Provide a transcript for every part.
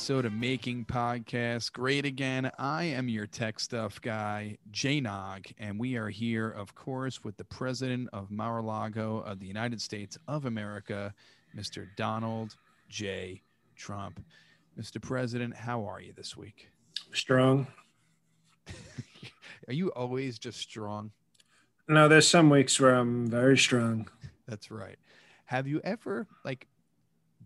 to episode of Making Podcasts Great Again. I am your tech stuff guy, Jay Nog, and we are here, of course, with the president of Mar-a-Lago of the United States of America, Mr. Donald J. Trump. Mr. President, how are you this week? Strong. are you always just strong? No, there's some weeks where I'm very strong. That's right. Have you ever like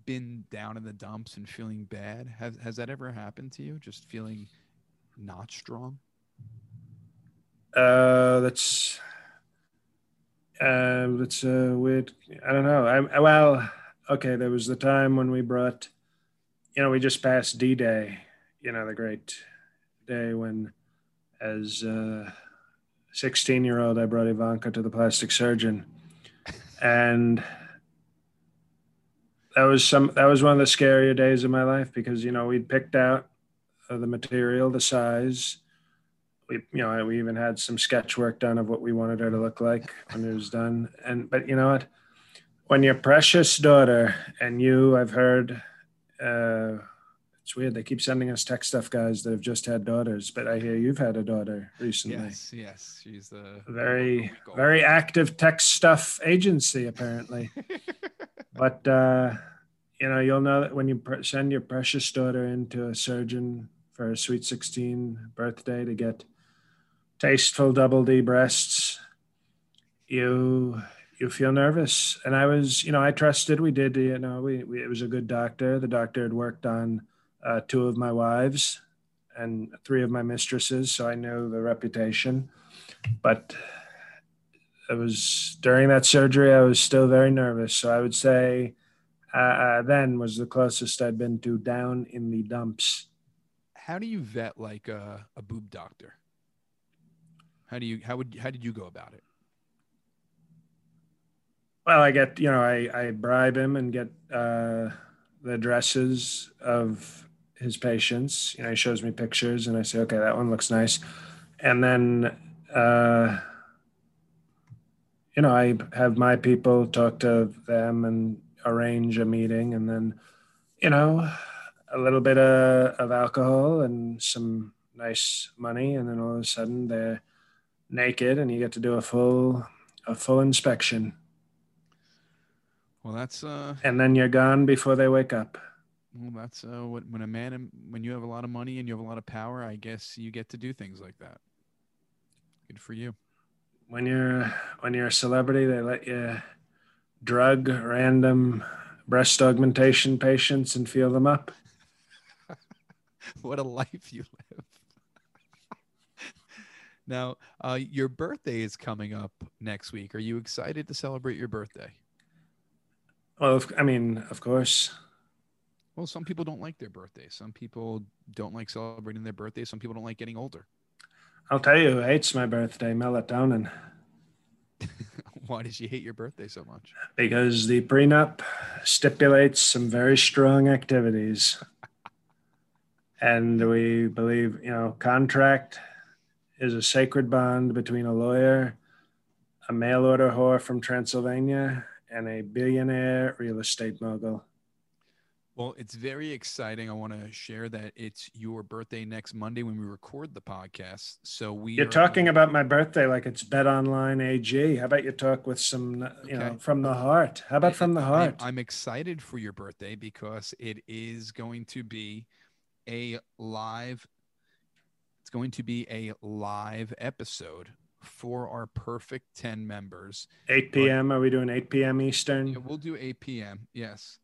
been down in the dumps and feeling bad? Has has that ever happened to you? Just feeling not strong? Uh, that's uh, that's uh, weird. I don't know. I well, okay. There was the time when we brought, you know, we just passed D Day. You know, the great day when, as a sixteen-year-old, I brought Ivanka to the plastic surgeon, and that was some that was one of the scarier days of my life because you know we'd picked out uh, the material the size. We you know we even had some sketch work done of what we wanted her to look like when it was done. And but you know what? When your precious daughter and you i've heard uh it's weird they keep sending us tech stuff guys that have just had daughters but i hear you've had a daughter recently. Yes yes she's a very very active tech stuff agency apparently but uh, you know, you'll know that when you send your precious daughter into a surgeon for a sweet 16 birthday to get tasteful double D breasts, you you feel nervous. And I was, you know, I trusted. We did, you know, we, we it was a good doctor. The doctor had worked on uh, two of my wives and three of my mistresses, so I knew the reputation. But it was during that surgery, I was still very nervous. So I would say uh, uh, then was the closest I'd been to down in the dumps. How do you vet like a, a boob doctor? How do you how would how did you go about it? Well, I get you know I I bribe him and get uh, the addresses of his patients. You know, he shows me pictures and I say, okay, that one looks nice, and then. Uh, you know, I have my people talk to them and arrange a meeting, and then, you know, a little bit of, of alcohol and some nice money, and then all of a sudden they're naked, and you get to do a full a full inspection. Well, that's uh. And then you're gone before they wake up. Well, that's uh, what when a man when you have a lot of money and you have a lot of power, I guess you get to do things like that. Good for you when you're when you're a celebrity, they let you drug random breast augmentation patients and feel them up. what a life you live. now, uh, your birthday is coming up next week. Are you excited to celebrate your birthday? Well, I mean, of course. Well, some people don't like their birthday. Some people don't like celebrating their birthday. Some people don't like getting older. I'll tell you who hates my birthday, melatonin. Why does she hate your birthday so much? Because the prenup stipulates some very strong activities. and we believe, you know, contract is a sacred bond between a lawyer, a mail order whore from Transylvania, and a billionaire real estate mogul. Well, it's very exciting. I want to share that it's your birthday next Monday when we record the podcast. So we You're talking um, about my birthday like it's Bet Online AG. How about you talk with some, uh, you okay. know, from the heart? How about from the heart? I'm excited for your birthday because it is going to be a live it's going to be a live episode for our perfect 10 members. 8 p.m. Are we doing 8 p.m. Eastern? Yeah, we'll do 8 p.m. Yes.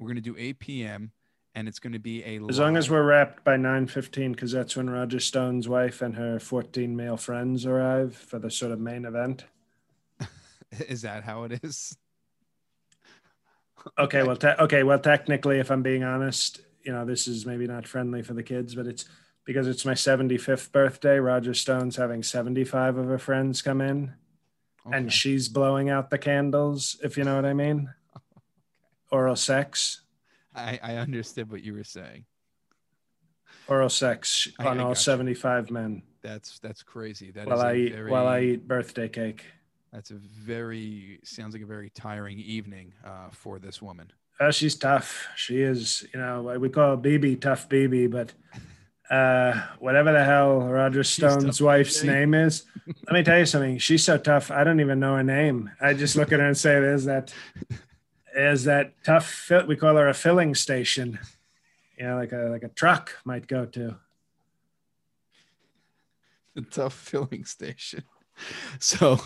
We're going to do 8 p.m. and it's going to be a as long as we're wrapped by 9:15 because that's when Roger Stone's wife and her 14 male friends arrive for the sort of main event. is that how it is? okay, well, te- okay, well, technically, if I'm being honest, you know, this is maybe not friendly for the kids, but it's because it's my 75th birthday. Roger Stone's having 75 of her friends come in, okay. and she's blowing out the candles. If you know what I mean oral sex. I, I understood what you were saying. Oral sex on I all 75 you. men. That's that's crazy. That while I eat very, while I eat birthday cake. That's a very sounds like a very tiring evening uh, for this woman. Oh, she's tough. She is, you know, we call BB tough BB, but uh, whatever the hell Roger Stone's wife's name is, let me tell you something. She's so tough. I don't even know her name. I just look at her and say, "There's that, there's that tough." Fill, we call her a filling station. You know, like a like a truck might go to. The tough filling station. So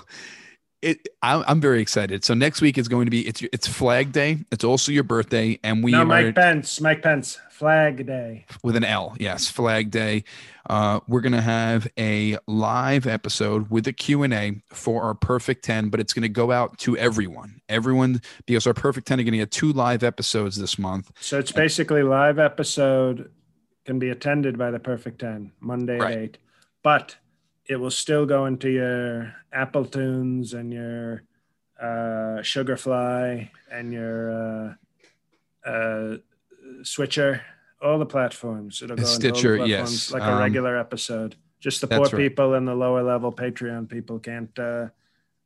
it, I'm, very excited. So next week is going to be it's it's Flag Day. It's also your birthday, and we no Mike are, Pence. Mike Pence. Flag Day with an L. Yes, Flag Day. Uh, we're gonna have a live episode with a Q&A for our Perfect Ten, but it's gonna go out to everyone. Everyone, because our Perfect Ten are gonna get two live episodes this month. So it's basically live episode can be attended by the Perfect Ten Monday right. at eight, but it will still go into your Apple Tunes and your uh, Sugarfly and your uh, uh, Switcher, all the platforms. It'll go Stitcher, yes, like a um, regular episode. Just the poor right. people and the lower level Patreon people can't. Uh,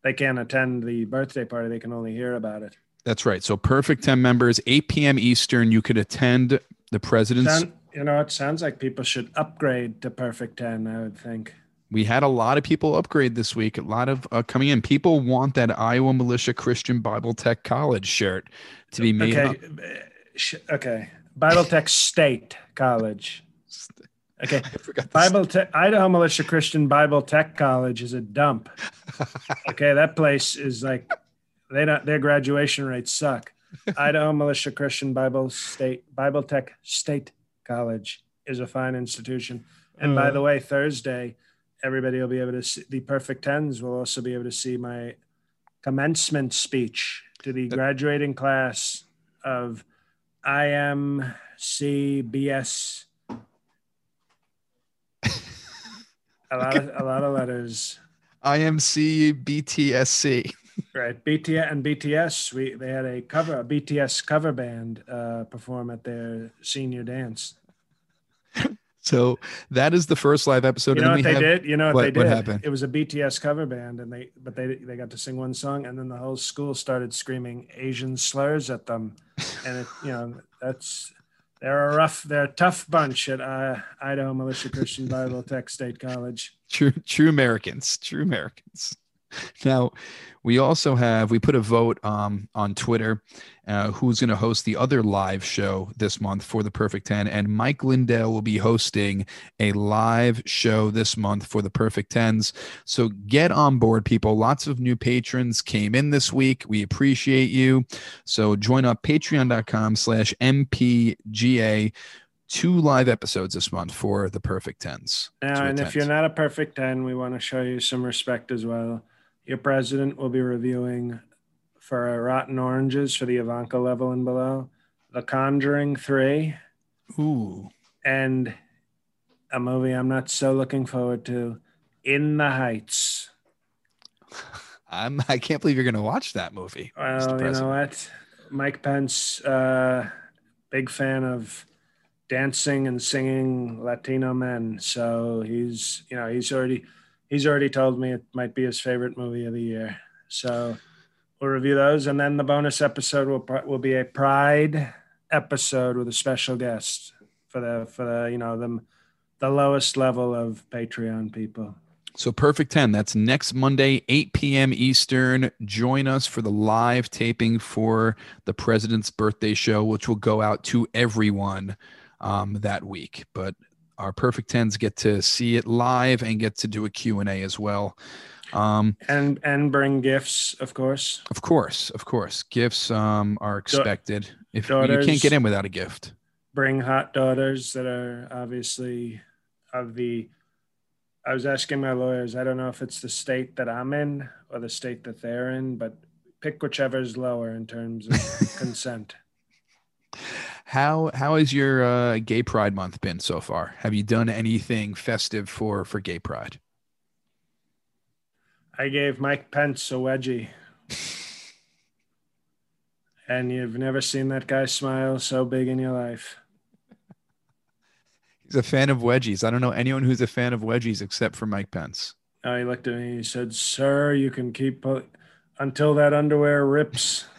they can't attend the birthday party. They can only hear about it. That's right. So perfect 10 members, 8 p.m. Eastern. You could attend the president's. Sound, you know, it sounds like people should upgrade to perfect 10, I would think we had a lot of people upgrade this week. A lot of uh, coming in. People want that Iowa Militia Christian Bible Tech College shirt to be made. Okay, up. okay. Bible Tech State College. Okay, Bible Tech Idaho Militia Christian Bible Tech College is a dump. okay, that place is like they don't their graduation rates suck. Idaho Militia Christian Bible State Bible Tech State College is a fine institution. And uh, by the way, Thursday everybody will be able to see the perfect tens will also be able to see my commencement speech to the graduating class of IMCBS. a lot of a lot of letters. IMC BTSC. Right, BTS and BTS. We they had a cover a BTS cover band uh, perform at their senior dance. So that is the first live episode. You know what they have, did? You know what, what, they did? What happened? It was a BTS cover band, and they but they they got to sing one song, and then the whole school started screaming Asian slurs at them, and it, you know that's they're a rough, they're a tough bunch at uh, Idaho Militia Christian Bible Tech State College. True, true Americans, true Americans. Now, we also have we put a vote um, on Twitter uh, who's going to host the other live show this month for the Perfect Ten, and Mike Lindell will be hosting a live show this month for the Perfect Tens. So get on board, people. Lots of new patrons came in this week. We appreciate you. So join up Patreon.com/slash MPGA two live episodes this month for the perfect tens. Now, and if you're not a perfect 10, we want to show you some respect as well. Your president will be reviewing for Rotten Oranges for the Ivanka level and below, The Conjuring 3. Ooh. And a movie I'm not so looking forward to, In the Heights. I'm I can't believe you're going to watch that movie. Well, you know what? Mike Pence, uh, big fan of dancing and singing Latino men. So he's, you know, he's already he's already told me it might be his favorite movie of the year. So we'll review those, and then the bonus episode will will be a Pride episode with a special guest for the for the you know the the lowest level of Patreon people. So perfect 10. That's next Monday, 8 p.m. Eastern. Join us for the live taping for the president's birthday show, which will go out to everyone um, that week. But our perfect tens get to see it live and get to do a q&a as well. Um, and and bring gifts of course. Of course of course. Gifts um, are expected. Da- if daughters, you can't get in without a gift. bring hot daughters that are obviously of the i was asking my lawyers i don't know if it's the state that i'm in or the state that they're in but pick whichever is lower in terms of consent how how has your uh, Gay Pride month been so far? Have you done anything festive for for Gay Pride? I gave Mike Pence a wedgie. and you've never seen that guy smile so big in your life. He's a fan of wedgies. I don't know anyone who's a fan of wedgies except for Mike Pence. Oh, he looked at me. He said, "Sir, you can keep until that underwear rips."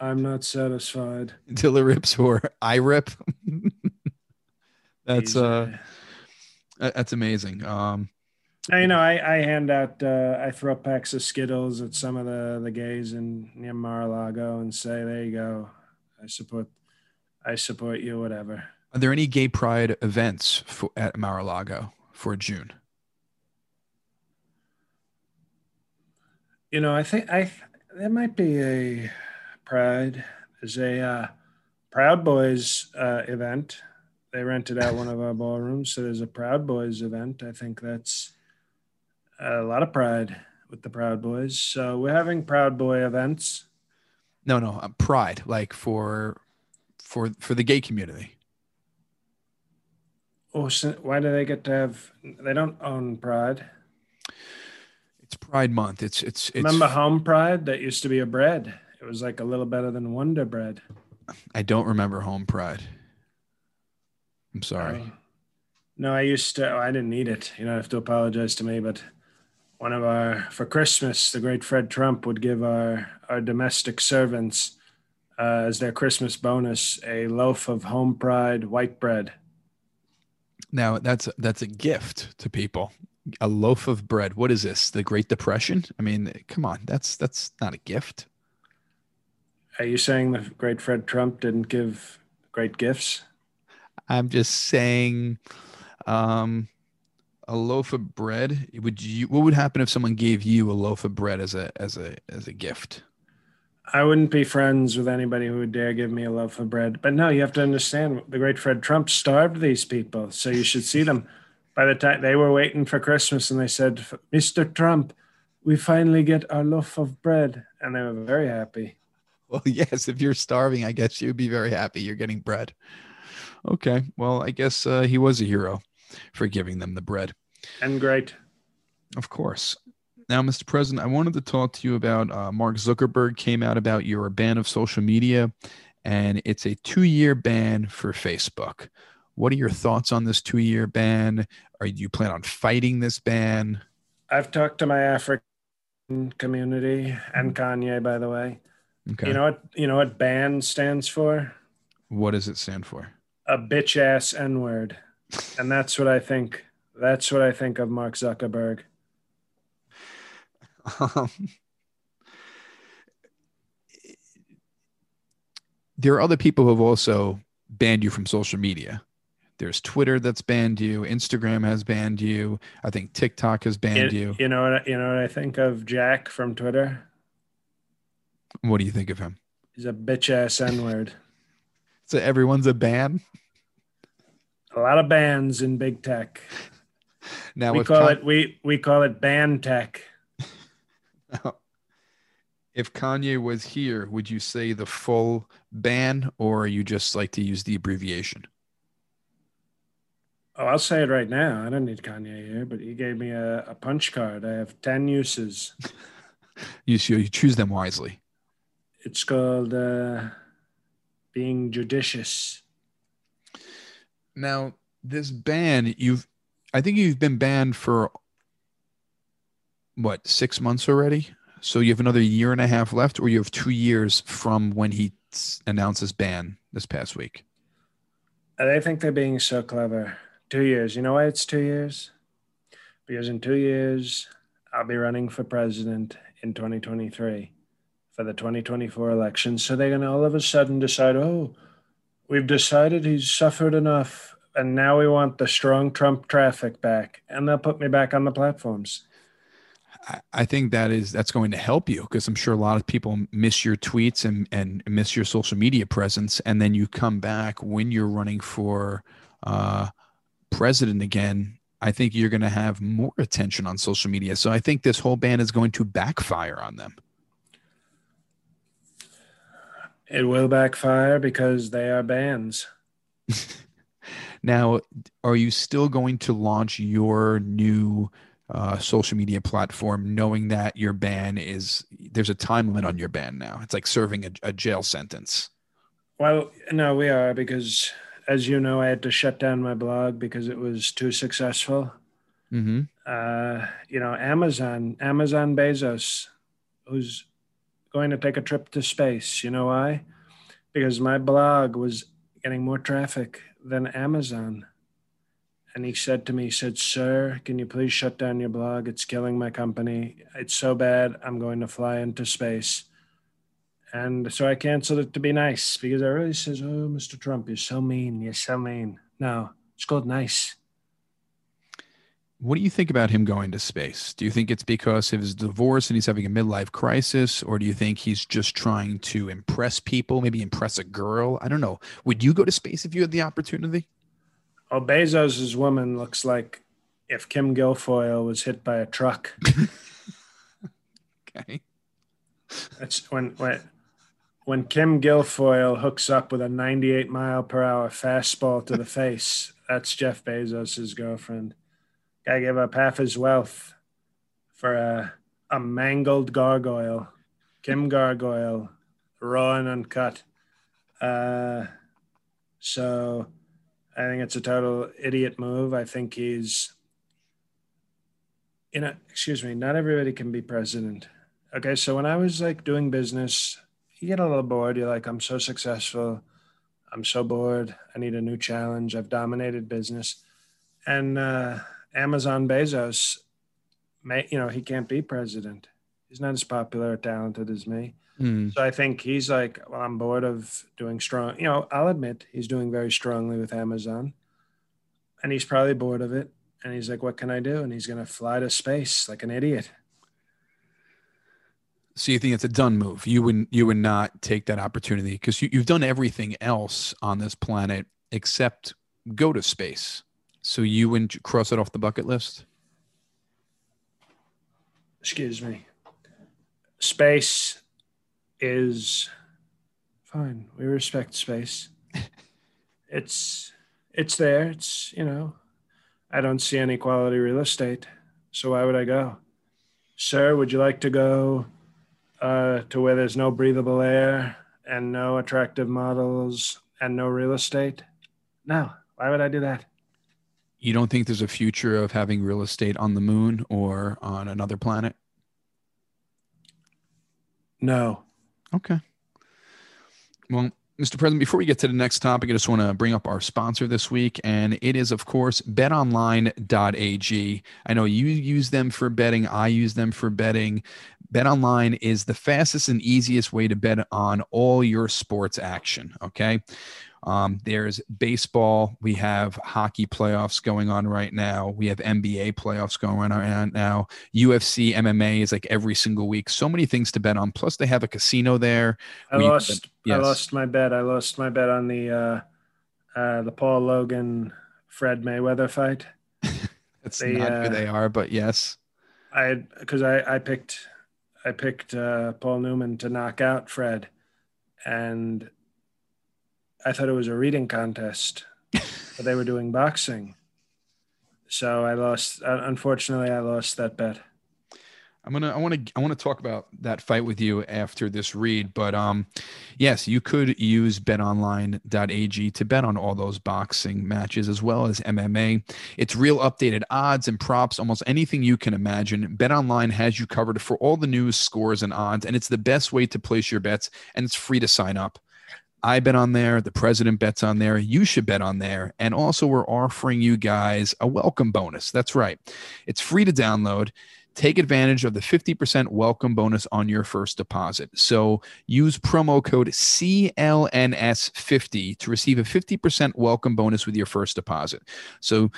I'm not satisfied. Dilla rips or I rip. that's uh, that's amazing. Um, Now, you know, I, I hand out, uh, I throw packs of Skittles at some of the, the gays in near Mar-a-Lago and say, there you go. I support, I support you, whatever. are there any gay pride events for, at Mar-a-Lago for June? You know, I think I, there might be a pride. There's a uh, Proud Boys uh, event. They rented out one of our ballrooms. So there's a Proud Boys event. I think that's a lot of pride with the Proud Boys. So we're having Proud Boy events. No, no, uh, pride like for for for the gay community. Oh, so why do they get to have? They don't own Pride. It's Pride Month. It's it's it's. Remember Home Pride? That used to be a bread. It was like a little better than Wonder Bread. I don't remember Home Pride. I'm sorry. Oh. no, I used to. Oh, I didn't need it. You don't have to apologize to me, but one of our for Christmas, the great Fred Trump would give our our domestic servants uh, as their Christmas bonus a loaf of Home Pride white bread. Now that's that's a gift to people. A loaf of bread. What is this? The Great Depression? I mean, come on. That's that's not a gift. Are you saying the great Fred Trump didn't give great gifts? I'm just saying, um, a loaf of bread. Would you? What would happen if someone gave you a loaf of bread as a as a as a gift? I wouldn't be friends with anybody who would dare give me a loaf of bread. But no, you have to understand the great Fred Trump starved these people. So you should see them. By the time they were waiting for Christmas and they said, Mr. Trump, we finally get our loaf of bread. And they were very happy. Well, yes. If you're starving, I guess you'd be very happy. You're getting bread. Okay. Well, I guess uh, he was a hero for giving them the bread. And great. Of course. Now, Mr. President, I wanted to talk to you about uh, Mark Zuckerberg came out about your ban of social media, and it's a two-year ban for Facebook. What are your thoughts on this two-year ban? Are do you plan on fighting this ban? I've talked to my African community and Kanye, by the way. Okay. You know what you know what ban stands for? what does it stand for? A bitch ass N word. And that's what I think. That's what I think of Mark Zuckerberg. Um, there are other people who have also banned you from social media. There's Twitter that's banned you. Instagram has banned you. I think TikTok has banned you, you. you know what you know what I think of Jack from Twitter? What do you think of him? He's a bitch ass N word. So everyone's a ban. A lot of bans in big tech. Now we call Con- it we we call it ban tech. if Kanye was here, would you say the full ban, or you just like to use the abbreviation? Oh, I'll say it right now. I don't need Kanye here, but he gave me a, a punch card. I have 10 uses. You you choose them wisely. It's called uh, being judicious. Now, this ban, you've, I think you've been banned for what, six months already? So you have another year and a half left, or you have two years from when he announced his ban this past week? And I think they're being so clever. Two years. You know why it's two years? Because in two years, I'll be running for president in 2023 for the 2024 election. So they're going to all of a sudden decide, oh, we've decided he's suffered enough. And now we want the strong Trump traffic back. And they'll put me back on the platforms. I- think that is that's going to help you because I'm sure a lot of people miss your tweets and and miss your social media presence, and then you come back when you're running for uh, president again. I think you're going to have more attention on social media. So I think this whole ban is going to backfire on them. It will backfire because they are bans. Now, are you still going to launch your new uh, social media platform, knowing that your ban is there's a time limit on your ban now? It's like serving a, a jail sentence. Well, no, we are because, as you know, I had to shut down my blog because it was too successful. Mm-hmm. Uh, you know, Amazon, Amazon Bezos, who's going to take a trip to space. You know why? Because my blog was getting more traffic than Amazon. And he said to me, he said, Sir, can you please shut down your blog? It's killing my company. It's so bad. I'm going to fly into space. And so I canceled it to be nice because everybody says, Oh, Mr. Trump, you're so mean. You're so mean. No, it's called nice. What do you think about him going to space? Do you think it's because of his divorce and he's having a midlife crisis, or do you think he's just trying to impress people, maybe impress a girl? I don't know. Would you go to space if you had the opportunity? Oh, Bezos' woman looks like if Kim Guilfoyle was hit by a truck. okay. That's when when when Kim Guilfoyle hooks up with a 98 mile per hour fastball to the face. That's Jeff Bezos's girlfriend. Guy gave up half his wealth for a, a mangled gargoyle, Kim Gargoyle, raw and uncut. Uh, so I think it's a total idiot move. I think he's, you know, excuse me, not everybody can be president. Okay, so when I was like doing business, you get a little bored. You're like, I'm so successful. I'm so bored. I need a new challenge. I've dominated business. And, uh, Amazon Bezos, may, you know, he can't be president. He's not as popular or talented as me. Mm. So I think he's like, well, I'm bored of doing strong. You know, I'll admit he's doing very strongly with Amazon, and he's probably bored of it. And he's like, what can I do? And he's going to fly to space like an idiot. So you think it's a done move? You wouldn't you would not take that opportunity because you, you've done everything else on this planet except go to space. So you wouldn't cross it off the bucket list? Excuse me. Space is fine. We respect space. it's it's there. It's you know, I don't see any quality real estate. So why would I go? Sir, would you like to go uh, to where there's no breathable air and no attractive models and no real estate? No. Why would I do that? You don't think there's a future of having real estate on the moon or on another planet? No. Okay. Well, Mr. President, before we get to the next topic, I just want to bring up our sponsor this week, and it is, of course, betonline.ag. I know you use them for betting, I use them for betting. BetOnline is the fastest and easiest way to bet on all your sports action. Okay. Um, there's baseball. We have hockey playoffs going on right now. We have NBA playoffs going on right now. UFC, MMA is like every single week. So many things to bet on. Plus, they have a casino there. I lost. Yes. I lost my bet. I lost my bet on the uh, uh, the Paul Logan Fred Mayweather fight. That's they, not uh, who they are, but yes. I because I I picked I picked uh, Paul Newman to knock out Fred, and I thought it was a reading contest, but they were doing boxing. So I lost. Uh, unfortunately, I lost that bet. I'm gonna. I want to. I want to talk about that fight with you after this read. But um, yes, you could use BetOnline.ag to bet on all those boxing matches as well as MMA. It's real updated odds and props, almost anything you can imagine. BetOnline has you covered for all the news, scores, and odds, and it's the best way to place your bets, and it's free to sign up. I bet on there. The president bets on there. You should bet on there. And also, we're offering you guys a welcome bonus. That's right. It's free to download. Take advantage of the 50% welcome bonus on your first deposit. So use promo code CLNS50 to receive a 50% welcome bonus with your first deposit. So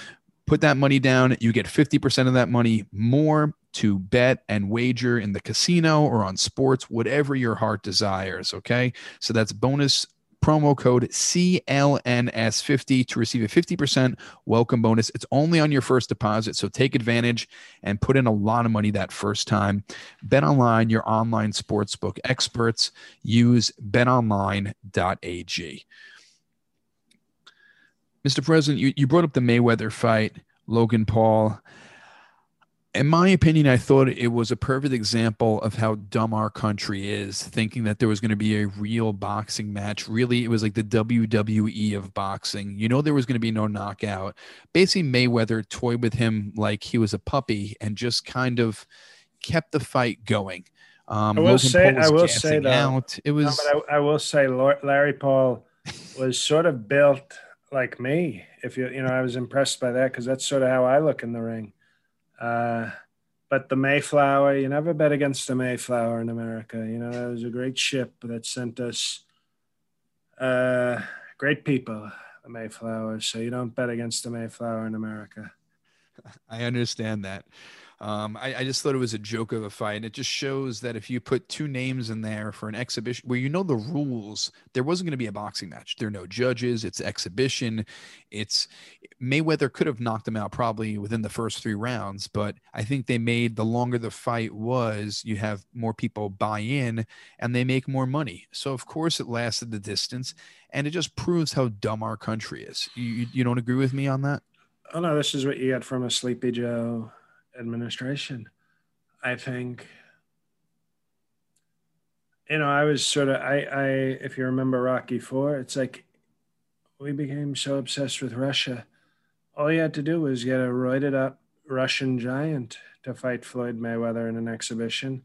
put that money down. You get 50% of that money more to bet and wager in the casino or on sports, whatever your heart desires. Okay. So that's bonus promo code CLNS50 to receive a 50% welcome bonus. It's only on your first deposit, so take advantage and put in a lot of money that first time. Bet online, your online sportsbook experts. Use betonline.ag. Mr. President, you, you brought up the Mayweather fight, Logan Paul in my opinion, I thought it was a perfect example of how dumb our country is, thinking that there was going to be a real boxing match. Really, it was like the WWE of boxing. You know, there was going to be no knockout. Basically, Mayweather toyed with him like he was a puppy and just kind of kept the fight going. Um, I will Logan say- I will say that- out. It No, was but I, I will say Larry Paul was sort of built like me. If you you know, I was impressed by that because that's sort of how I look in the ring. Uh, but the Mayflower, you never bet against the Mayflower in America. You know, that was a great ship that sent us uh, great people, the Mayflower. So you don't bet against the Mayflower in America. I understand that. Um, I, I just thought it was a joke of a fight. And it just shows that if you put two names in there for an exhibition where you know the rules, there wasn't going to be a boxing match. There are no judges. It's exhibition. It's Mayweather could have knocked him out probably within the first three rounds, but I think they made the longer the fight was, you have more people buy in and they make more money. So of course it lasted the distance, and it just proves how dumb our country is. You you, you don't agree with me on that? Oh no, this is what you get from a Sleepy Joe administration. I think. You know, I was sort of I I if you remember Rocky Four, it's like we became so obsessed with Russia. All you had to do was get a roided up Russian giant to fight Floyd Mayweather in an exhibition,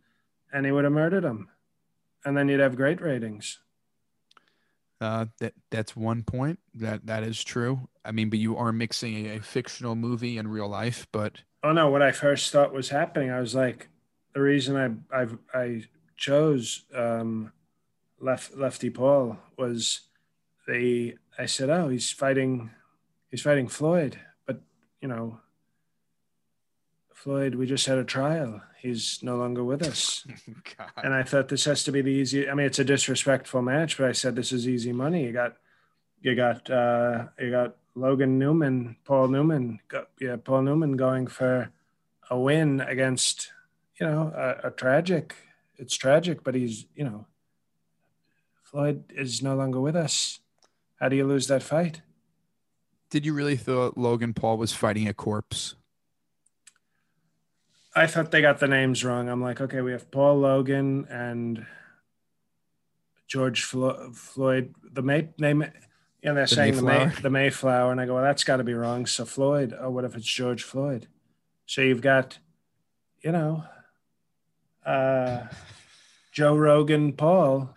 and he would have murdered him. And then you'd have great ratings. Uh, that that's one point. That that is true. I mean, but you are mixing a, a fictional movie and real life. But Oh no! What I first thought was happening, I was like, the reason I I I chose um, left Lefty Paul was the I said, oh, he's fighting, he's fighting Floyd, but you know, Floyd, we just had a trial. He's no longer with us, God, and I thought this has to be the easy. I mean, it's a disrespectful match, but I said this is easy money. You got, you got, uh, you got Logan Newman, Paul Newman, go, yeah, Paul Newman going for a win against, you know, a, a tragic. It's tragic, but he's, you know, Floyd is no longer with us. How do you lose that fight? did you really thought Logan Paul was fighting a corpse? I thought they got the names wrong. I'm like, okay, we have Paul Logan and George Flo- Floyd. The May name, yeah, they're The saying the, May, Mayflower? the Mayflower, and I go, well, that's got to be wrong. So Floyd. Oh, what if it's George Floyd? So you've got, you know, uh, Joe Rogan, Paul,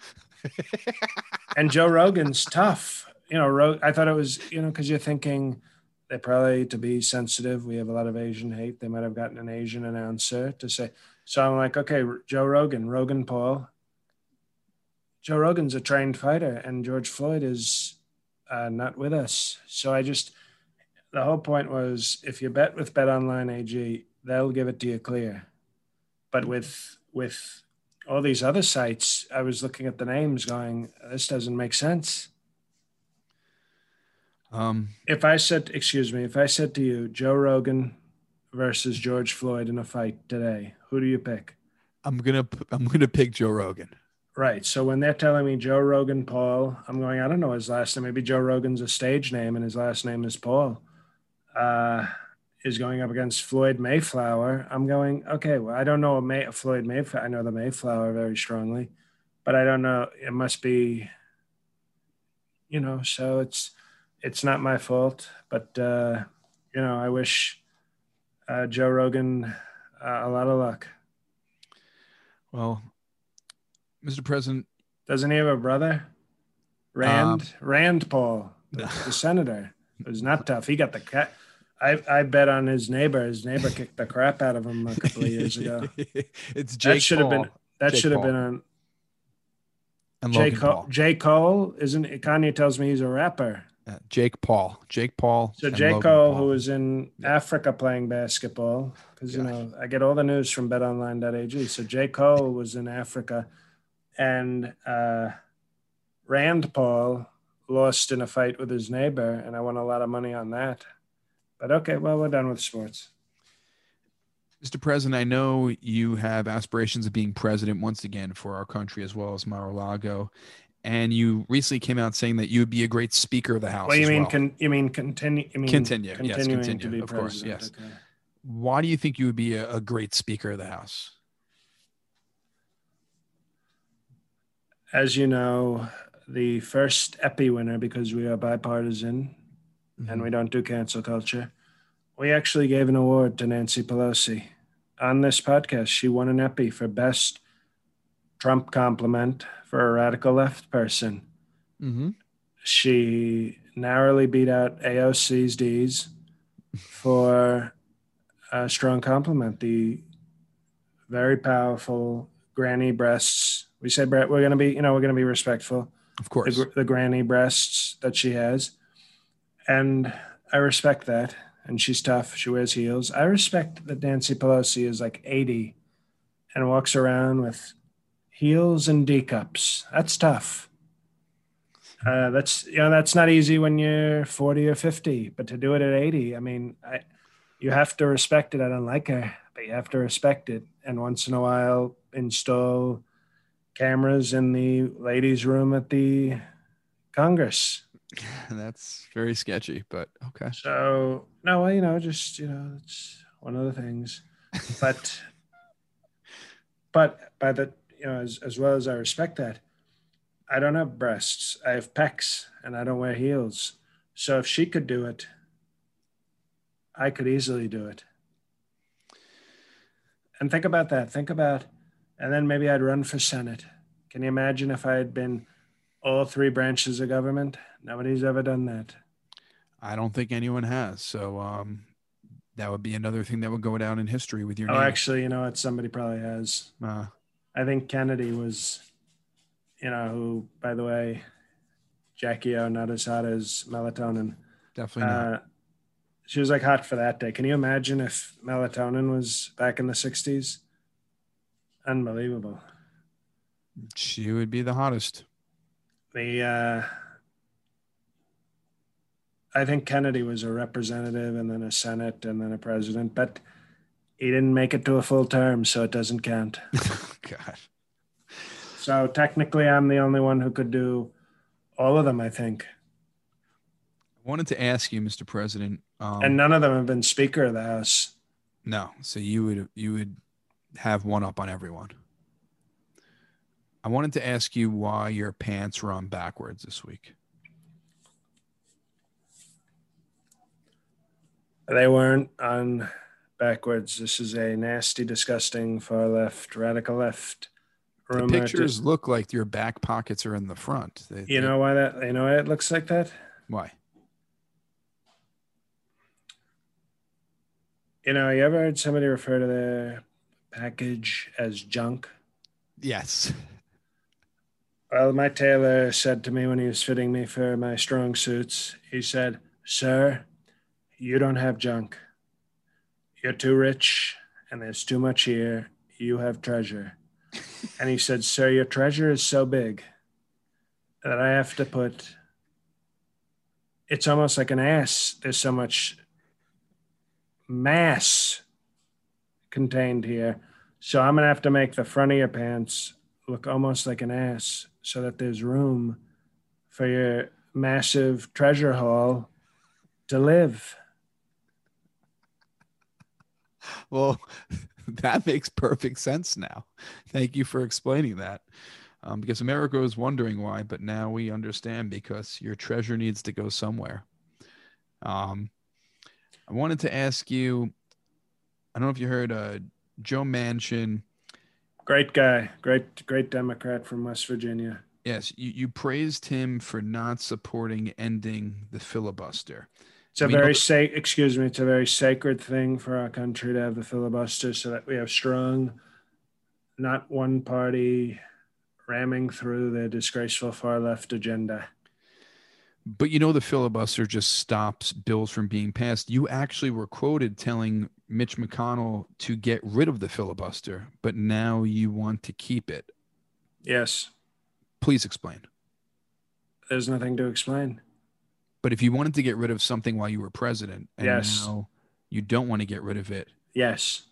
and Joe Rogan's tough. You know, Ro- I thought it was, you know, because you're thinking they probably to be sensitive. We have a lot of Asian hate. They might have gotten an Asian announcer to say. So I'm like, okay, Joe Rogan, Rogan Paul. Joe Rogan's a trained fighter, and George Floyd is uh, not with us. So I just, the whole point was, if you bet with Bet Online AG, they'll give it to you clear. But with with all these other sites, I was looking at the names, going, this doesn't make sense. Um, If I said, excuse me, if I said to you, Joe Rogan versus George Floyd in a fight today, who do you pick? I'm gonna I'm gonna pick Joe Rogan. Right. So when they're telling me Joe Rogan Paul, I'm going, I don't know his last name. Maybe Joe Rogan's a stage name and his last name is Paul. Uh, is going up against Floyd Mayflower. I'm going, okay, well, I don't know a May, Floyd Mayflower. I know the Mayflower very strongly, but I don't know. It must be, you know, so it's, it's not my fault, but, uh, you know, I wish uh, Joe Rogan uh, a lot of luck. Well, Mr. President, Doesn't he have a brother? Rand, Rand Paul, the, the senator. It was not tough. He got the cat. I, I bet on his neighbor. His neighbor kicked the crap out of him a couple of years ago. it's Jake that should have been that should have been on and J. Logan Cole. Paul. J. Cole isn't Kanye tells me he's a rapper. Uh, Jake Paul. Jake Paul. So Jake Cole, Paul. who was in Africa playing basketball, because you know I get all the news from BetOnline.ag. So Jake Cole was in Africa, and uh, Rand Paul lost in a fight with his neighbor, and I won a lot of money on that. But okay, well we're done with sports. Mr. President, I know you have aspirations of being president once again for our country as well as Mar-a-Lago. And you recently came out saying that you would be a great speaker of the House. Well, you mean well. con- you mean continue? You mean Continue, yes, continue, to be of course, president? yes. Okay. Why do you think you would be a, a great speaker of the House? As you know, the first Epi winner, because we are bipartisan and we don't do cancel culture, we actually gave an award to Nancy Pelosi on this podcast. She won an Epi for best Trump compliment for a radical left person. Mm-hmm. She narrowly beat out AOC's D's for a strong compliment. The very powerful granny breasts. We said Brett, we're going to be, you know, we're going to be respectful. Of course. The, the granny breasts that she has. And I respect that. And she's tough. She wears heels. I respect that Nancy Pelosi is like 80 and walks around with heels and D cups. That's tough. Uh, that's you know that's not easy when you're 40 or 50, but to do it at 80, I mean, I you have to respect it. I don't like her, but you have to respect it. And once in a while, install cameras in the ladies' room at the Congress. That's very sketchy, but okay. So no, well, you know, just you know, it's one of the things. But but by the you know, as as well as I respect that, I don't have breasts. I have pecs, and I don't wear heels. So if she could do it, I could easily do it. And think about that. Think about, and then maybe I'd run for Senate. Can you imagine if I had been all three branches of government? Nobody's ever done that. I don't think anyone has. So um, that would be another thing that would go down in history with your name. Oh, name. actually, you know what? Somebody probably has. Uh, I think Kennedy was, you know, who, by the way, Jackie O, not as hot as melatonin. definitely not. Uh, she was like hot for that day. Can you imagine if melatonin was back in the 60s? Unbelievable. she would be the hottest. The, uh, I think Kennedy was a representative and then a Senate and then a president, but he didn't make it to a full term, so it doesn't count. God. So technically, I'm the only one who could do all of them, I think. I wanted to ask you, Mr. President. Um, and none of them have been Speaker of the House. no, so you would you would have one up on everyone. I wanted to ask you why your pants were on backwards this week. They weren't on backwards. This is a nasty, disgusting far left, radical left The pictures look like your back pockets are in the front. They- you know why that? You know why it looks like that? why? You know, you ever heard somebody refer to their package as junk? Yes. Well, my tailor said to me when he was fitting me for my strong suits, he said, Sir, you don't have junk. You're too rich and there's too much here. You have treasure. and he said, Sir, your treasure is so big that I have to put, it's almost like an ass. There's so much mass contained here. So I'm to have to make the front of your pants look almost like an ass so that there's room for your massive treasure haul to live. Well, that makes perfect sense now. Thank you for explaining that. Um, because America was wondering why, but now we understand because your treasure needs to go somewhere. Um, I wanted to ask you I don't know if you heard uh, Joe Manchin. Great guy, great, great Democrat from West Virginia. Yes, you, you praised him for not supporting ending the filibuster. It's a We very sa- excuse me, it's a very sacred thing for our country to have the filibuster so that we have strong, not one party ramming through their disgraceful far left agenda. But you know, the filibuster just stops bills from being passed. You actually were quoted telling Mitch McConnell to get rid of the filibuster, but now you want to keep it. Yes, Please explain. there's nothing to explain. But if you wanted to get rid of something while you were president and Yes. now you don't want to get rid of it, Yes.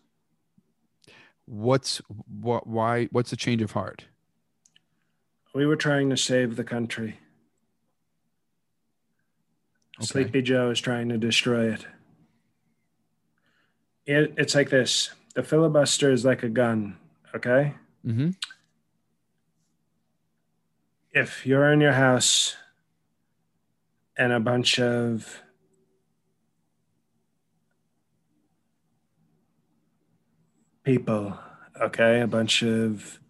what's what why what's the change of heart? We were trying to save the country. Okay. Sleepy Joe is trying to destroy it. It. It's like this the filibuster is like a gun, okay? Mm-hmm. If you're in your house and a bunch of people, okay, a bunch of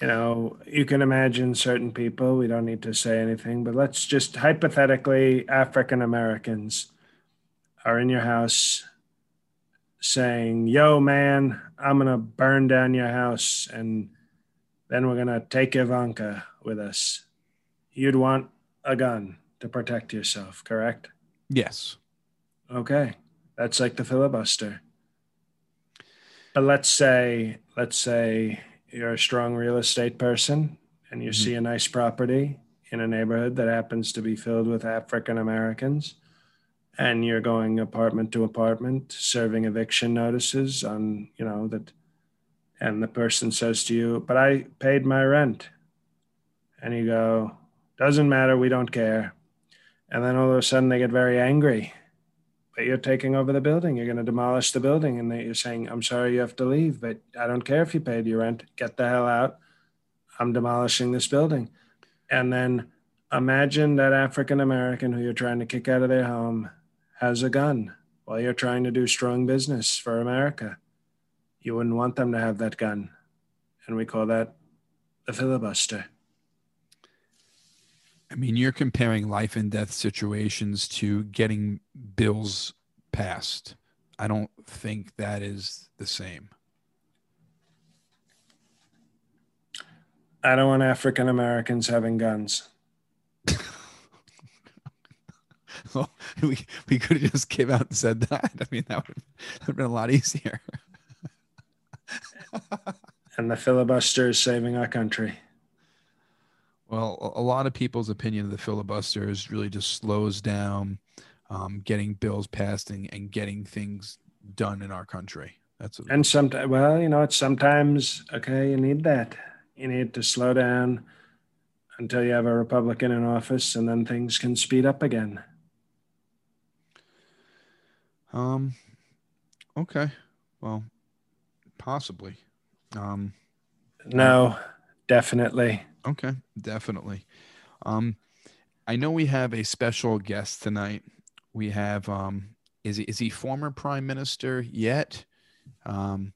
you know, you can imagine certain people, we don't need to say anything, but let's just hypothetically, African Americans are in your house saying, Yo, man, I'm going to burn down your house and then we're going to take Ivanka with us. You'd want a gun to protect yourself, correct? Yes. Okay. That's like the filibuster. But let's say, let's say you're a strong real estate person and you mm-hmm. see a nice property in a neighborhood that happens to be filled with African Americans and you're going apartment to apartment serving eviction notices on, you know, that and the person says to you, "But I paid my rent." And you go, "Doesn't matter, we don't care." And then all of a sudden they get very angry but you're taking over the building. You're going to demolish the building. And you're saying, I'm sorry you have to leave, but I don't care if you paid your rent. Get the hell out. I'm demolishing this building. And then imagine that African American who you're trying to kick out of their home has a gun while you're trying to do strong business for America. You wouldn't want them to have that gun. And we call that the filibuster. I mean, you're comparing life and death situations to getting bills passed. I don't think that is the same. I don't want African Americans having guns. well, we we could have just came out and said that. I mean, that would have been a lot easier. and the filibuster is saving our country. Well, a lot of people's opinion of the filibuster is really just slows down um, getting bills passed and, and getting things done in our country. That's what and sometimes, well, you know, it's sometimes okay. You need that. You need to slow down until you have a Republican in office, and then things can speed up again. Um. Okay. Well, possibly. Um. No, definitely. Okay, definitely. Um, I know we have a special guest tonight. We have um, is he is he former prime minister yet? Um,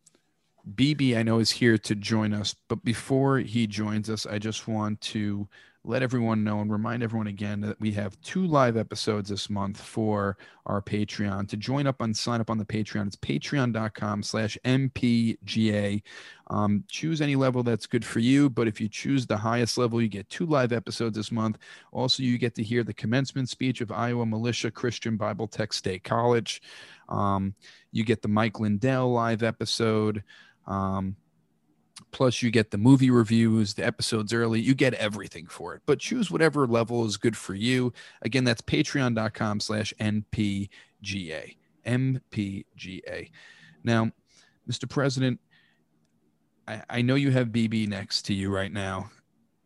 BB, I know is here to join us, but before he joins us, I just want to let everyone know and remind everyone again that we have two live episodes this month for our Patreon. To join up and sign up on the Patreon, it's patreon.com slash MPGA. Um, choose any level that's good for you, but if you choose the highest level, you get two live episodes this month. Also, you get to hear the commencement speech of Iowa Militia Christian Bible Tech State College. Um, you get the Mike Lindell live episode. Um, Plus, you get the movie reviews, the episodes early. You get everything for it. But choose whatever level is good for you. Again, that's patreon.com slash NPGA. MPGA. Now, Mr. President, I, I know you have BB next to you right now.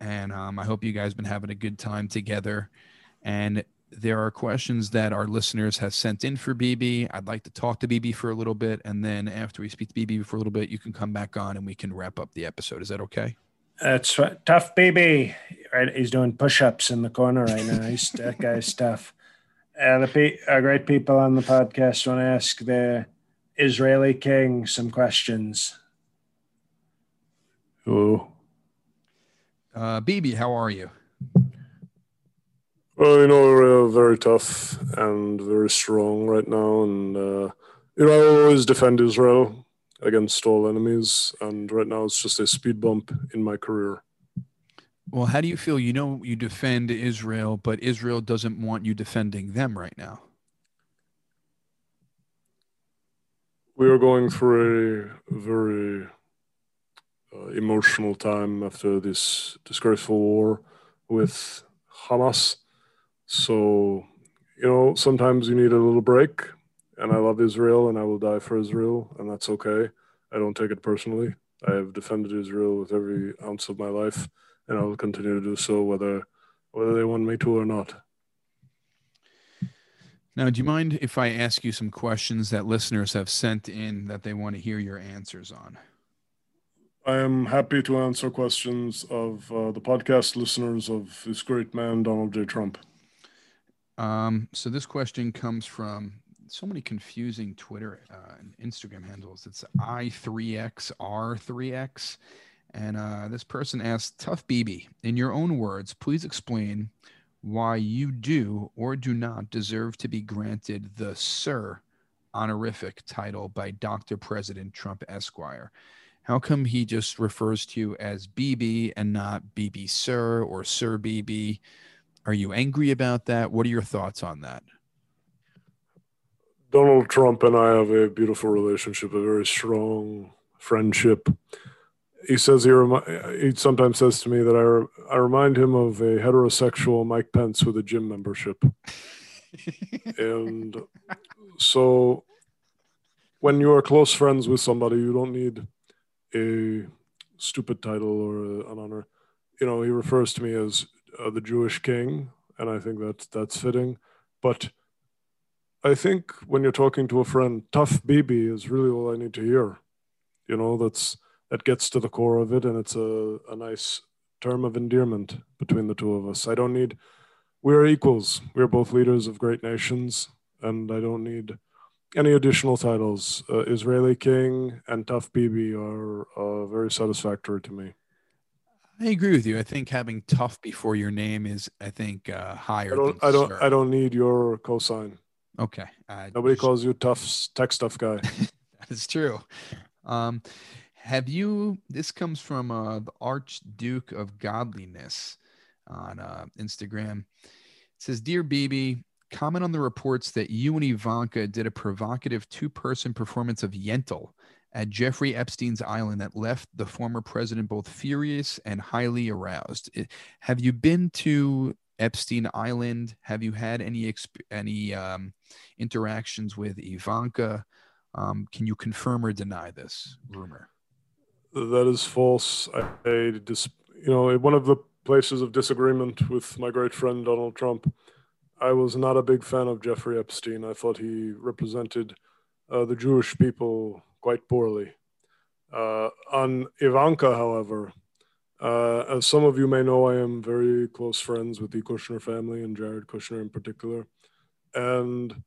And um, I hope you guys been having a good time together. And there are questions that our listeners have sent in for BB. I'd like to talk to BB for a little bit, and then after we speak to BB for a little bit, you can come back on and we can wrap up the episode. Is that okay? That's right. tough, BB. Right, he's doing push-ups in the corner right now. He's that guy's tough. Uh, the pe- uh, great people on the podcast want to ask the Israeli king some questions. Hello. Uh, Bibi, how are you? Well, you know, we're uh, very tough and very strong right now, and uh, you know, I always defend Israel against all enemies, and right now it's just a speed bump in my career. Well, how do you feel? You know, you defend Israel, but Israel doesn't want you defending them right now. We are going through a very uh, emotional time after this disgraceful war with Hamas so, you know, sometimes you need a little break. And I love Israel and I will die for Israel, and that's okay. I don't take it personally. I have defended Israel with every ounce of my life, and I will continue to do so whether whether they want me to or not. Now, do you mind if I ask you some questions that listeners have sent in that they want to hear your answers on? I am happy to answer questions of uh, the podcast listeners of this great man, Donald J. Trump. Um, so this question comes from so many confusing Twitter uh, and Instagram handles. It's i3xr3x, And uh, this person asked, Tough BB, in your own words, please explain why you do or do not deserve to be granted the Sir honorific title by Dr. President Trump Esquire. How come he just refers to you as BB and not BB Sir or Sir BB? Are you angry about that? What are your thoughts on that? Donald Trump and I have a beautiful relationship, a very strong friendship. He says he, remi- he sometimes says to me that I, re- I remind him of a heterosexual Mike Pence with a gym membership. and so when you are close friends with somebody, you don't need a stupid title or an honor. You know, he refers to me as uh, the Jewish king, and I think that that's fitting. But I think when you're talking to a friend, tough BB is really all I need to hear. You know, that's that gets to the core of it, and it's a, a nice term of endearment between the two of us. I don't need. We're equals. We're both leaders of great nations, and I don't need any additional titles. Uh, Israeli King and Tough BB are uh, very satisfactory to me. I agree with you. I think having tough before your name is, I think, uh, higher. I don't. I don't. Sir. I don't need your cosign. Okay. Uh, Nobody calls you tough tech stuff guy. that is true. Um, have you? This comes from uh, the Archduke of Godliness on uh, Instagram. It says, "Dear BB, comment on the reports that you and Ivanka did a provocative two-person performance of Yentl." At Jeffrey Epstein's island, that left the former president both furious and highly aroused. Have you been to Epstein Island? Have you had any any um, interactions with Ivanka? Um, can you confirm or deny this rumor? That is false. I, I dis, you know, one of the places of disagreement with my great friend Donald Trump, I was not a big fan of Jeffrey Epstein. I thought he represented uh, the Jewish people quite poorly. Uh, on Ivanka, however, uh, as some of you may know, I am very close friends with the Kushner family and Jared Kushner in particular. And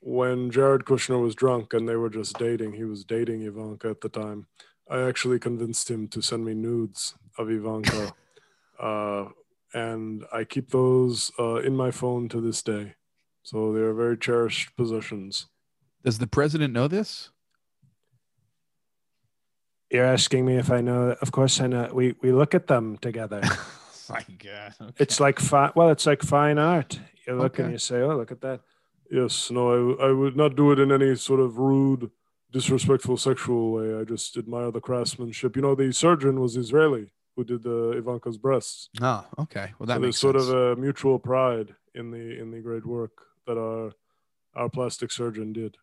when Jared Kushner was drunk and they were just dating, he was dating Ivanka at the time. I actually convinced him to send me nudes of Ivanka. uh, and I keep those uh, in my phone to this day. So they are very cherished possessions. Does the president know this? You're asking me if I know. Of course, I know. We we look at them together. My God. Okay. It's like fine. Well, it's like fine art. You look Okay. and you say, "Oh, look at that." Yes, no, I, I would not do it in any sort of rude, disrespectful, sexual way. I just admire the craftsmanship. You know, the surgeon was Israeli who did the Ivanka's breasts. Oh, okay. Well, that So makes sort of a mutual pride in the in the great work that our our plastic surgeon did.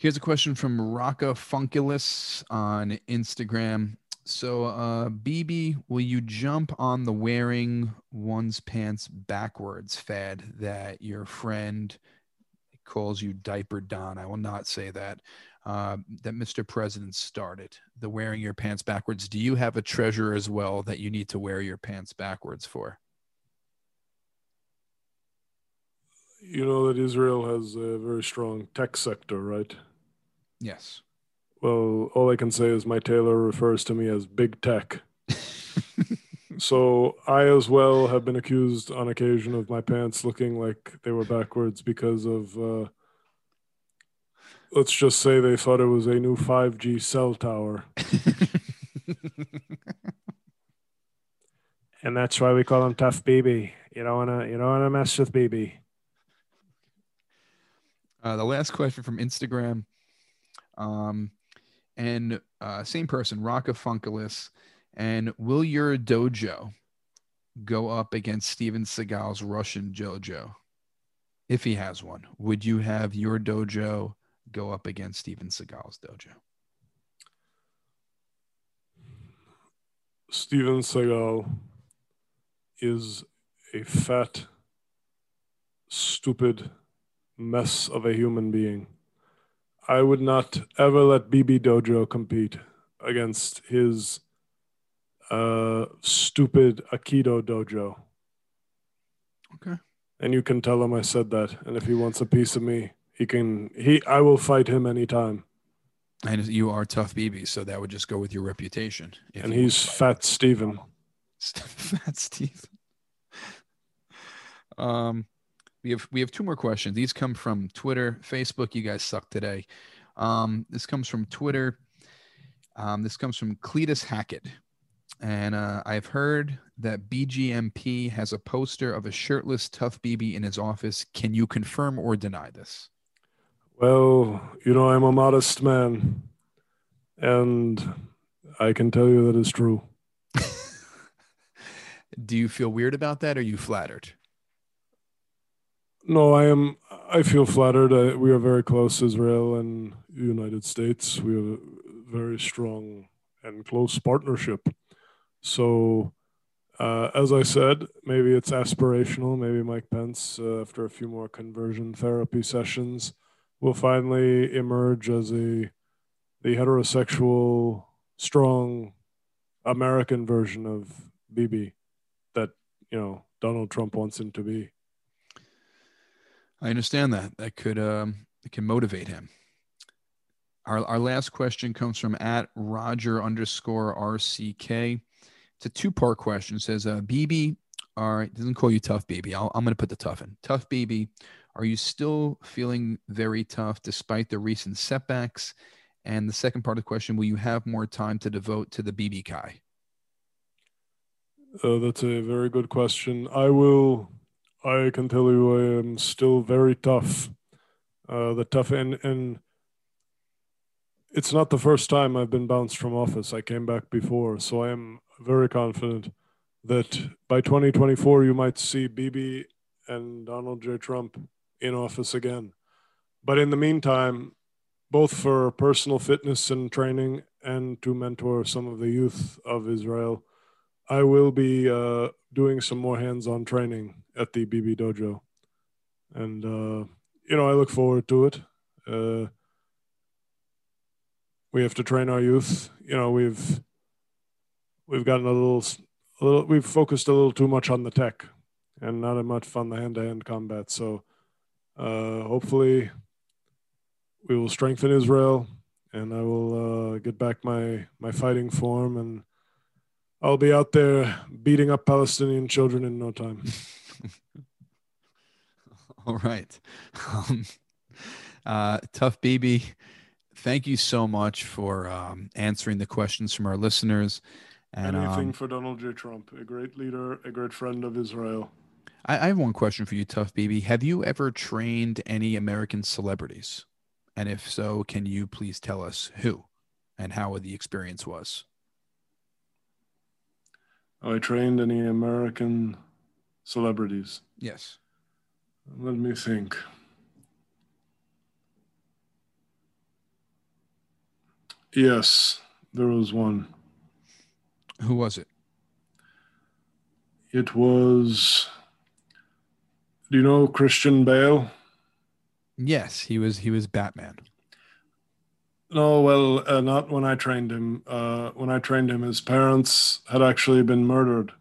Here's a question from Rocca Funculus on Instagram. So, uh, BB, will you jump on the wearing one's pants backwards fad that your friend calls you Diaper Don? I will not say that. Uh, that Mr. President started the wearing your pants backwards. Do you have a treasure as well that you need to wear your pants backwards for? You know that Israel has a very strong tech sector, right? Yes. Well, all I can say is my tailor refers to me as big tech. So I as well have been accused on occasion of my pants looking like they were backwards because of, uh, let's just say they thought it was a new 5G cell tower. And that's why we call him Tough BB. You don't wanna you don't wanna mess with BB. Uh, the last question from Instagram, um, and uh, same person, Rocka Funculus, and will your dojo go up against Steven Seagal's Russian dojo? If he has one, would you have your dojo go up against Steven Seagal's dojo? Steven Seagal is a fat, stupid mess of a human being. I would not ever let BB Dojo compete against his uh, stupid Aikido Dojo. Okay. And you can tell him I said that. And if he wants a piece of me, he can. He. I will fight him anytime. And you are tough BB, so that would just go with your reputation. And he's Fat Steven. Fat Steve. Um, we have we have two more questions. These come from Twitter, Facebook. You guys suck today. Um, this comes from Twitter. Um, this comes from Cletus Hackett. And uh, I've heard that BGMP has a poster of a shirtless Tough BB in his office. Can you confirm or deny this? Well, you know, I'm a modest man, and I can tell you that is true. Do you feel weird about that? Or are you flattered? No, I am. I feel flattered. I, we are very close, Israel and United States. We have a very strong and close partnership. So, uh, as I said, maybe it's aspirational. Maybe Mike Pence, uh, after a few more conversion therapy sessions, will finally emerge as a the heterosexual, strong American version of Bibi that you know Donald Trump wants him to be. I understand that. That could um, it can motivate him. Our, our last question comes from at Roger underscore RCK. It's a two part question. It says, uh, BB, all right, doesn't call you tough, BB. i am going to put the tough in. Tough, BB, are you still feeling very tough despite the recent setbacks? And the second part of the question, will you have more time to devote to the BB Kai? Uh, that's a very good question. I will, I can tell you I am still very tough. Uh, the tough, and, and it's not the first time I've been bounced from office. I came back before, so I am very confident that by 2024 you might see Bibi and Donald J. Trump in office again. But in the meantime, both for personal fitness and training and to mentor some of the youth of Israel, I will be uh, doing some more hands-on training at the BB Dojo, and uh, you know I look forward to it. Uh, we have to train our youth. You know, we've we've gotten a little, a little, we've focused a little too much on the tech, and not much on the hand-to-hand combat. So, uh, hopefully, we will strengthen Israel, and I will uh, get back my my fighting form, and I'll be out there beating up Palestinian children in no time. All right. Um, uh, tough BB thank you so much for um, answering the questions from our listeners. And, Anything um, for Donald J. Trump, a great leader, a great friend of Israel. I, I have one question for you, Tough BB. Have you ever trained any American celebrities? And if so, can you please tell us who and how the experience was? Oh, I trained any American celebrities? Yes. Let me think. Yes, there was one. Who was it? It was. Do you know Christian Bale? Yes, he was. He was Batman. No, well, uh, not when I trained him. Uh, when I trained him, his parents had actually been murdered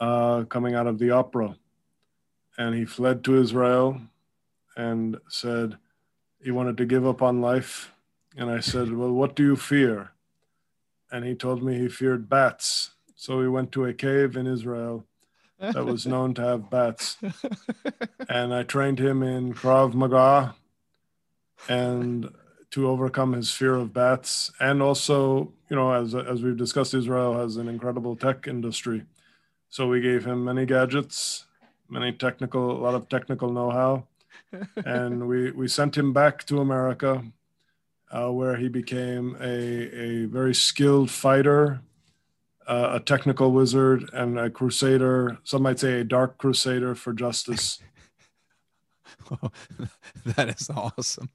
uh, coming out of the opera, and he fled to Israel and said he wanted to give up on life and I said, Well, what do you fear? And he told me he feared bats. So we went to a cave in Israel that was known to have bats. and I trained him in Krav Maga and to overcome his fear of bats. And also, you know, as, as we've discussed, Israel has an incredible tech industry. So we gave him many gadgets, many technical, a lot of technical know how. and we, we sent him back to America uh, where he became a, a very skilled fighter, uh, a technical wizard, and a crusader. Some might say a dark crusader for justice. that is awesome.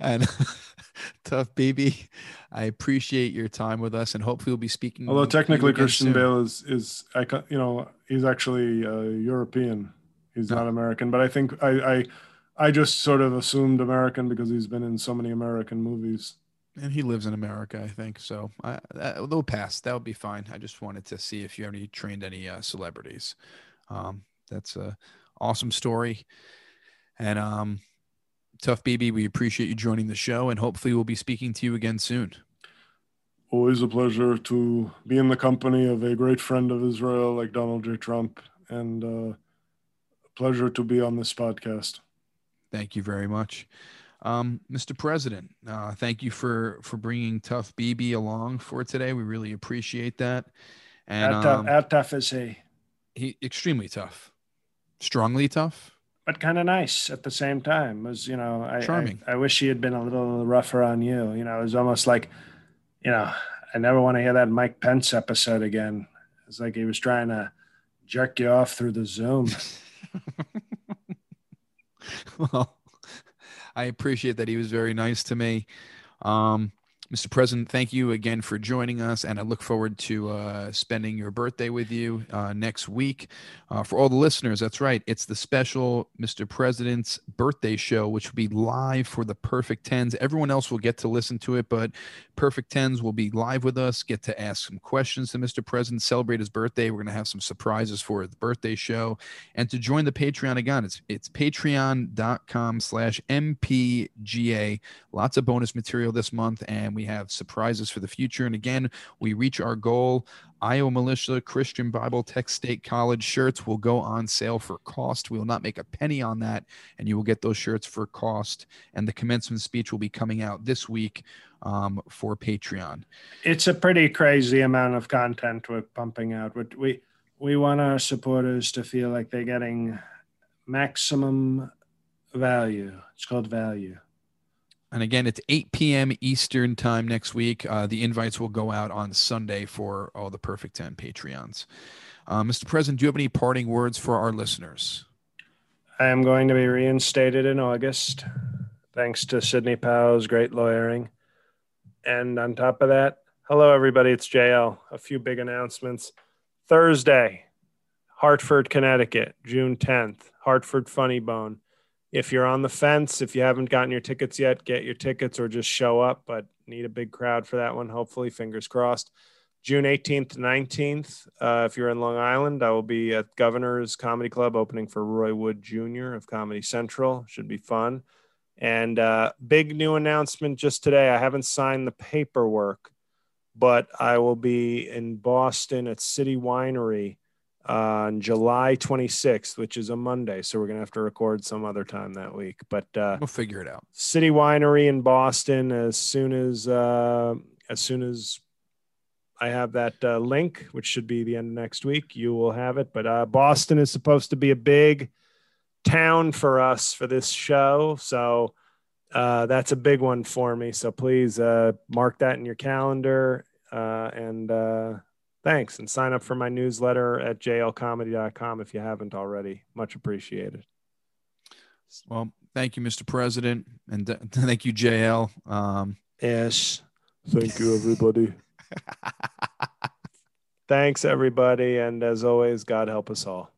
And tough BB, I appreciate your time with us, and hopefully we'll be speaking. Although technically Christian soon. Bale is is you know he's actually uh, European. He's not American, but I think I, I I just sort of assumed American because he's been in so many American movies. And he lives in America, I think. So I, that, they'll pass. That would be fine. I just wanted to see if you already trained any uh, celebrities. Um, that's a awesome story. And um, Tough BB, we appreciate you joining the show, and hopefully we'll be speaking to you again soon. Always a pleasure to be in the company of a great friend of Israel like Donald J. Trump, and uh, a pleasure to be on this podcast. Thank you very much. Um, Mr. President, uh, thank you for for bringing Tough BB along for today. We really appreciate that. And how tough, um, how tough is he? He extremely tough, strongly tough, but kind of nice at the same time. It was you know, I, charming. I, I wish he had been a little rougher on you. You know, it was almost like, you know, I never want to hear that Mike Pence episode again. It's like he was trying to jerk you off through the Zoom. well, I appreciate that he was very nice to me. Um, Mr. President, thank you again for joining us, and I look forward to uh, spending your birthday with you uh, next week. Uh, for all the listeners, that's right, it's the special Mr. President's birthday show, which will be live for the Perfect Tens. Everyone else will get to listen to it, but Perfect Tens will be live with us, get to ask some questions to Mr. President, celebrate his birthday. We're going to have some surprises for the birthday show. And to join the Patreon again, it's, it's patreon.com slash MPGA. Lots of bonus material this month, and we have surprises for the future. And again, we reach our goal. Iowa Militia Christian Bible Tech State College shirts will go on sale for cost. We will not make a penny on that, and you will get those shirts for cost. And the commencement speech will be coming out this week um, for Patreon. It's a pretty crazy amount of content we're pumping out. We we want our supporters to feel like they're getting maximum value. It's called value. And again, it's 8 p.m. Eastern time next week. Uh, the invites will go out on Sunday for all the Perfect 10 Patreons. Uh, Mr. President, do you have any parting words for our listeners? I am going to be reinstated in August, thanks to Sidney Powell's great lawyering. And on top of that, hello, everybody. It's JL. A few big announcements. Thursday, Hartford, Connecticut, June 10th, Hartford Funny Bone if you're on the fence, if you haven't gotten your tickets yet, get your tickets or just show up. But need a big crowd for that one. Hopefully, fingers crossed. June 18th to 19th, uh, if you're in Long Island, I will be at Governor's Comedy Club opening for Roy Wood Jr. of Comedy Central. Should be fun. And uh, big new announcement just today. I haven't signed the paperwork, but I will be in Boston at City Winery on July 26th, which is a Monday. So we're going to have to record some other time that week. But uh, we'll figure it out. City Winery in Boston. As soon as uh, as soon as I have that uh, link, which should be the end of next week, you will have it. But uh, Boston is supposed to be a big town for us for this show, so uh, that's a big one for me. So please uh, mark that in your calendar uh, and uh, Thanks. And sign up for my newsletter at jlcomedy.com if you haven't already. Much appreciated. Well, thank you, Mr. President. And th- thank you, JL. Um, yes. Thank you, everybody. Thanks, everybody. And as always, God help us all.